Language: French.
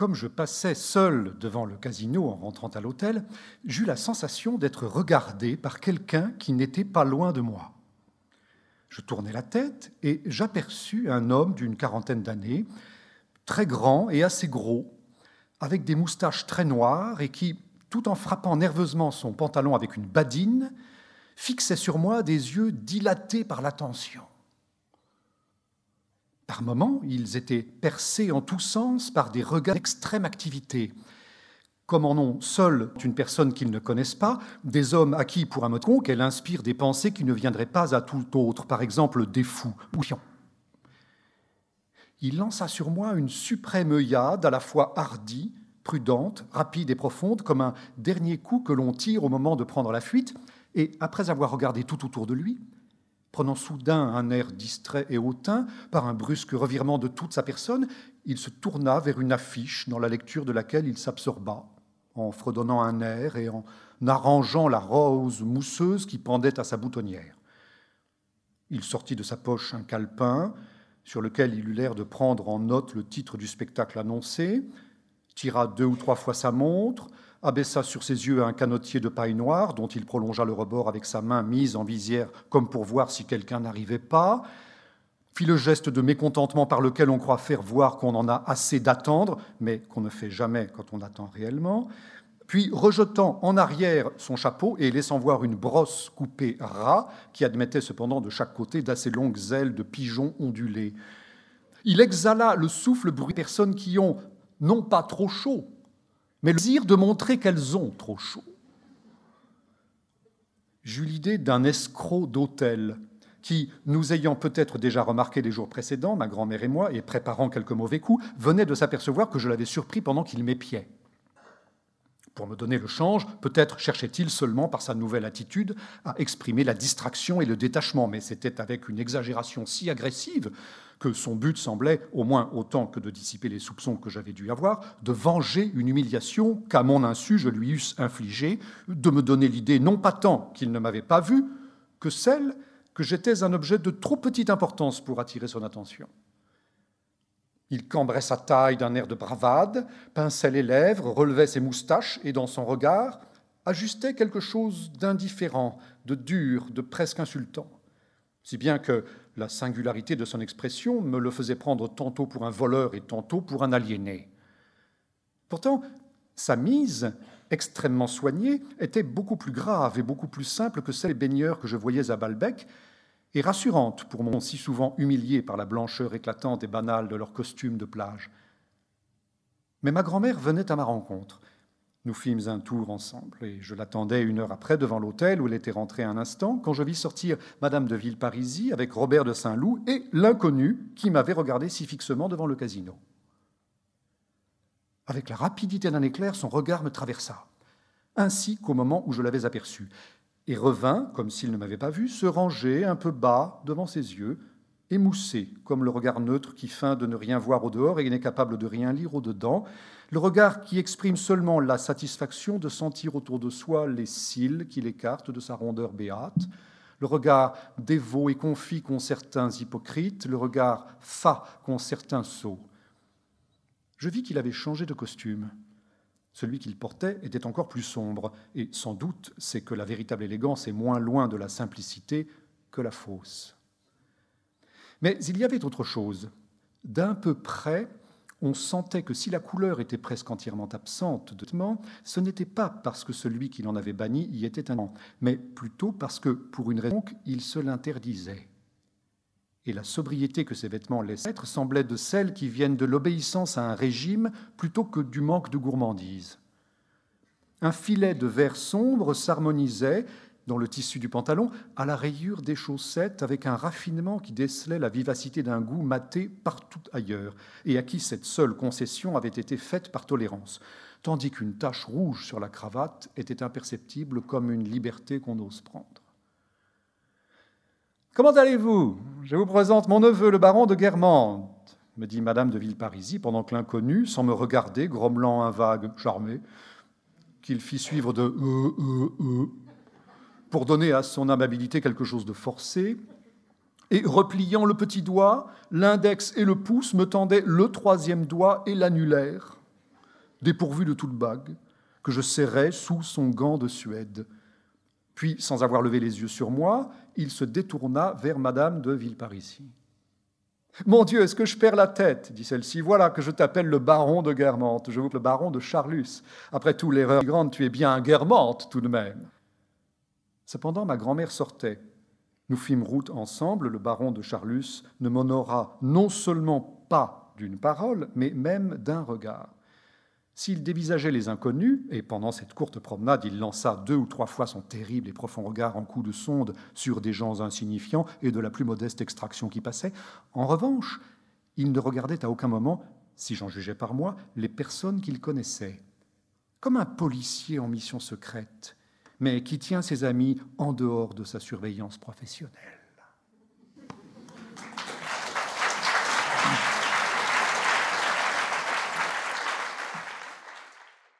comme je passais seul devant le casino en rentrant à l'hôtel, j'eus la sensation d'être regardé par quelqu'un qui n'était pas loin de moi. Je tournai la tête et j'aperçus un homme d'une quarantaine d'années, très grand et assez gros, avec des moustaches très noires et qui, tout en frappant nerveusement son pantalon avec une badine, fixait sur moi des yeux dilatés par l'attention. Par moments, ils étaient percés en tous sens par des regards d'extrême activité, comme en ont seul une personne qu'ils ne connaissent pas, des hommes à qui, pour un mot qu'elle inspire des pensées qui ne viendraient pas à tout autre, par exemple des fous ou Il lança sur moi une suprême œillade à la fois hardie, prudente, rapide et profonde, comme un dernier coup que l'on tire au moment de prendre la fuite, et après avoir regardé tout autour de lui, Prenant soudain un air distrait et hautain par un brusque revirement de toute sa personne, il se tourna vers une affiche dans la lecture de laquelle il s'absorba, en fredonnant un air et en arrangeant la rose mousseuse qui pendait à sa boutonnière. Il sortit de sa poche un calepin sur lequel il eut l'air de prendre en note le titre du spectacle annoncé, tira deux ou trois fois sa montre, abaissa sur ses yeux un canotier de paille noire dont il prolongea le rebord avec sa main mise en visière comme pour voir si quelqu'un n'arrivait pas, fit le geste de mécontentement par lequel on croit faire voir qu'on en a assez d'attendre, mais qu'on ne fait jamais quand on attend réellement, puis rejetant en arrière son chapeau et laissant voir une brosse coupée ras qui admettait cependant de chaque côté d'assez longues ailes de pigeons ondulés. Il exhala le souffle bruit des personnes qui ont, non pas trop chaud, mais le désir de montrer qu'elles ont trop chaud. J'eus l'idée d'un escroc d'hôtel qui, nous ayant peut-être déjà remarqué les jours précédents, ma grand-mère et moi, et préparant quelques mauvais coups, venait de s'apercevoir que je l'avais surpris pendant qu'il m'épiait. Pour me donner le change, peut-être cherchait-il seulement par sa nouvelle attitude à exprimer la distraction et le détachement, mais c'était avec une exagération si agressive que son but semblait, au moins autant que de dissiper les soupçons que j'avais dû avoir, de venger une humiliation qu'à mon insu je lui eusse infligée, de me donner l'idée non pas tant qu'il ne m'avait pas vu, que celle que j'étais un objet de trop petite importance pour attirer son attention. Il cambrait sa taille d'un air de bravade, pinçait les lèvres, relevait ses moustaches et dans son regard ajustait quelque chose d'indifférent, de dur, de presque insultant. Si bien que la singularité de son expression me le faisait prendre tantôt pour un voleur et tantôt pour un aliéné. Pourtant, sa mise, extrêmement soignée, était beaucoup plus grave et beaucoup plus simple que celle des baigneurs que je voyais à Balbec, et rassurante pour mon si souvent humilié par la blancheur éclatante et banale de leurs costumes de plage. Mais ma grand-mère venait à ma rencontre, nous fîmes un tour ensemble, et je l'attendais une heure après devant l'hôtel où elle était rentrée un instant, quand je vis sortir Madame de Villeparisis avec Robert de Saint-Loup et l'inconnu qui m'avait regardé si fixement devant le casino. Avec la rapidité d'un éclair, son regard me traversa, ainsi qu'au moment où je l'avais aperçu, et revint, comme s'il ne m'avait pas vu, se ranger un peu bas devant ses yeux, émoussé, comme le regard neutre qui feint de ne rien voir au dehors et n'est capable de rien lire au dedans, le regard qui exprime seulement la satisfaction de sentir autour de soi les cils qui l'écartent de sa rondeur béate, le regard dévot et confit qu'ont certains hypocrites, le regard fat qu'ont certains sots. Je vis qu'il avait changé de costume. Celui qu'il portait était encore plus sombre, et sans doute c'est que la véritable élégance est moins loin de la simplicité que la fausse. Mais il y avait autre chose. D'un peu près, on sentait que si la couleur était presque entièrement absente de vêtements, ce n'était pas parce que celui qui l'en avait banni y était un mais plutôt parce que, pour une raison, il se l'interdisait. Et la sobriété que ces vêtements laissaient être semblait de celles qui viennent de l'obéissance à un régime plutôt que du manque de gourmandise. Un filet de vert sombre s'harmonisait dans le tissu du pantalon, à la rayure des chaussettes, avec un raffinement qui décelait la vivacité d'un goût maté partout ailleurs, et à qui cette seule concession avait été faite par tolérance, tandis qu'une tache rouge sur la cravate était imperceptible comme une liberté qu'on ose prendre. Comment allez-vous? Je vous présente mon neveu, le baron de Guermantes, me dit Madame de Villeparisis, pendant que l'inconnu, sans me regarder, grommelant un vague charmé, qu'il fit suivre de euh, euh, euh, pour donner à son amabilité quelque chose de forcé, et repliant le petit doigt, l'index et le pouce me tendaient le troisième doigt et l'annulaire. dépourvu de toute bague, que je serrais sous son gant de Suède. Puis, sans avoir levé les yeux sur moi, il se détourna vers Madame de Villeparisis. Mon Dieu, est-ce que je perds la tête dit celle-ci. Voilà que je t'appelle le baron de Guermantes. Je vous le baron de Charlus. Après tout, l'erreur grande, tu es bien un Guermantes tout de même. Cependant, ma grand-mère sortait. Nous fîmes route ensemble. Le baron de Charlus ne m'honora non seulement pas d'une parole, mais même d'un regard. S'il dévisageait les inconnus, et pendant cette courte promenade, il lança deux ou trois fois son terrible et profond regard en coup de sonde sur des gens insignifiants et de la plus modeste extraction qui passaient, en revanche, il ne regardait à aucun moment, si j'en jugeais par moi, les personnes qu'il connaissait, comme un policier en mission secrète, mais qui tient ses amis en dehors de sa surveillance professionnelle.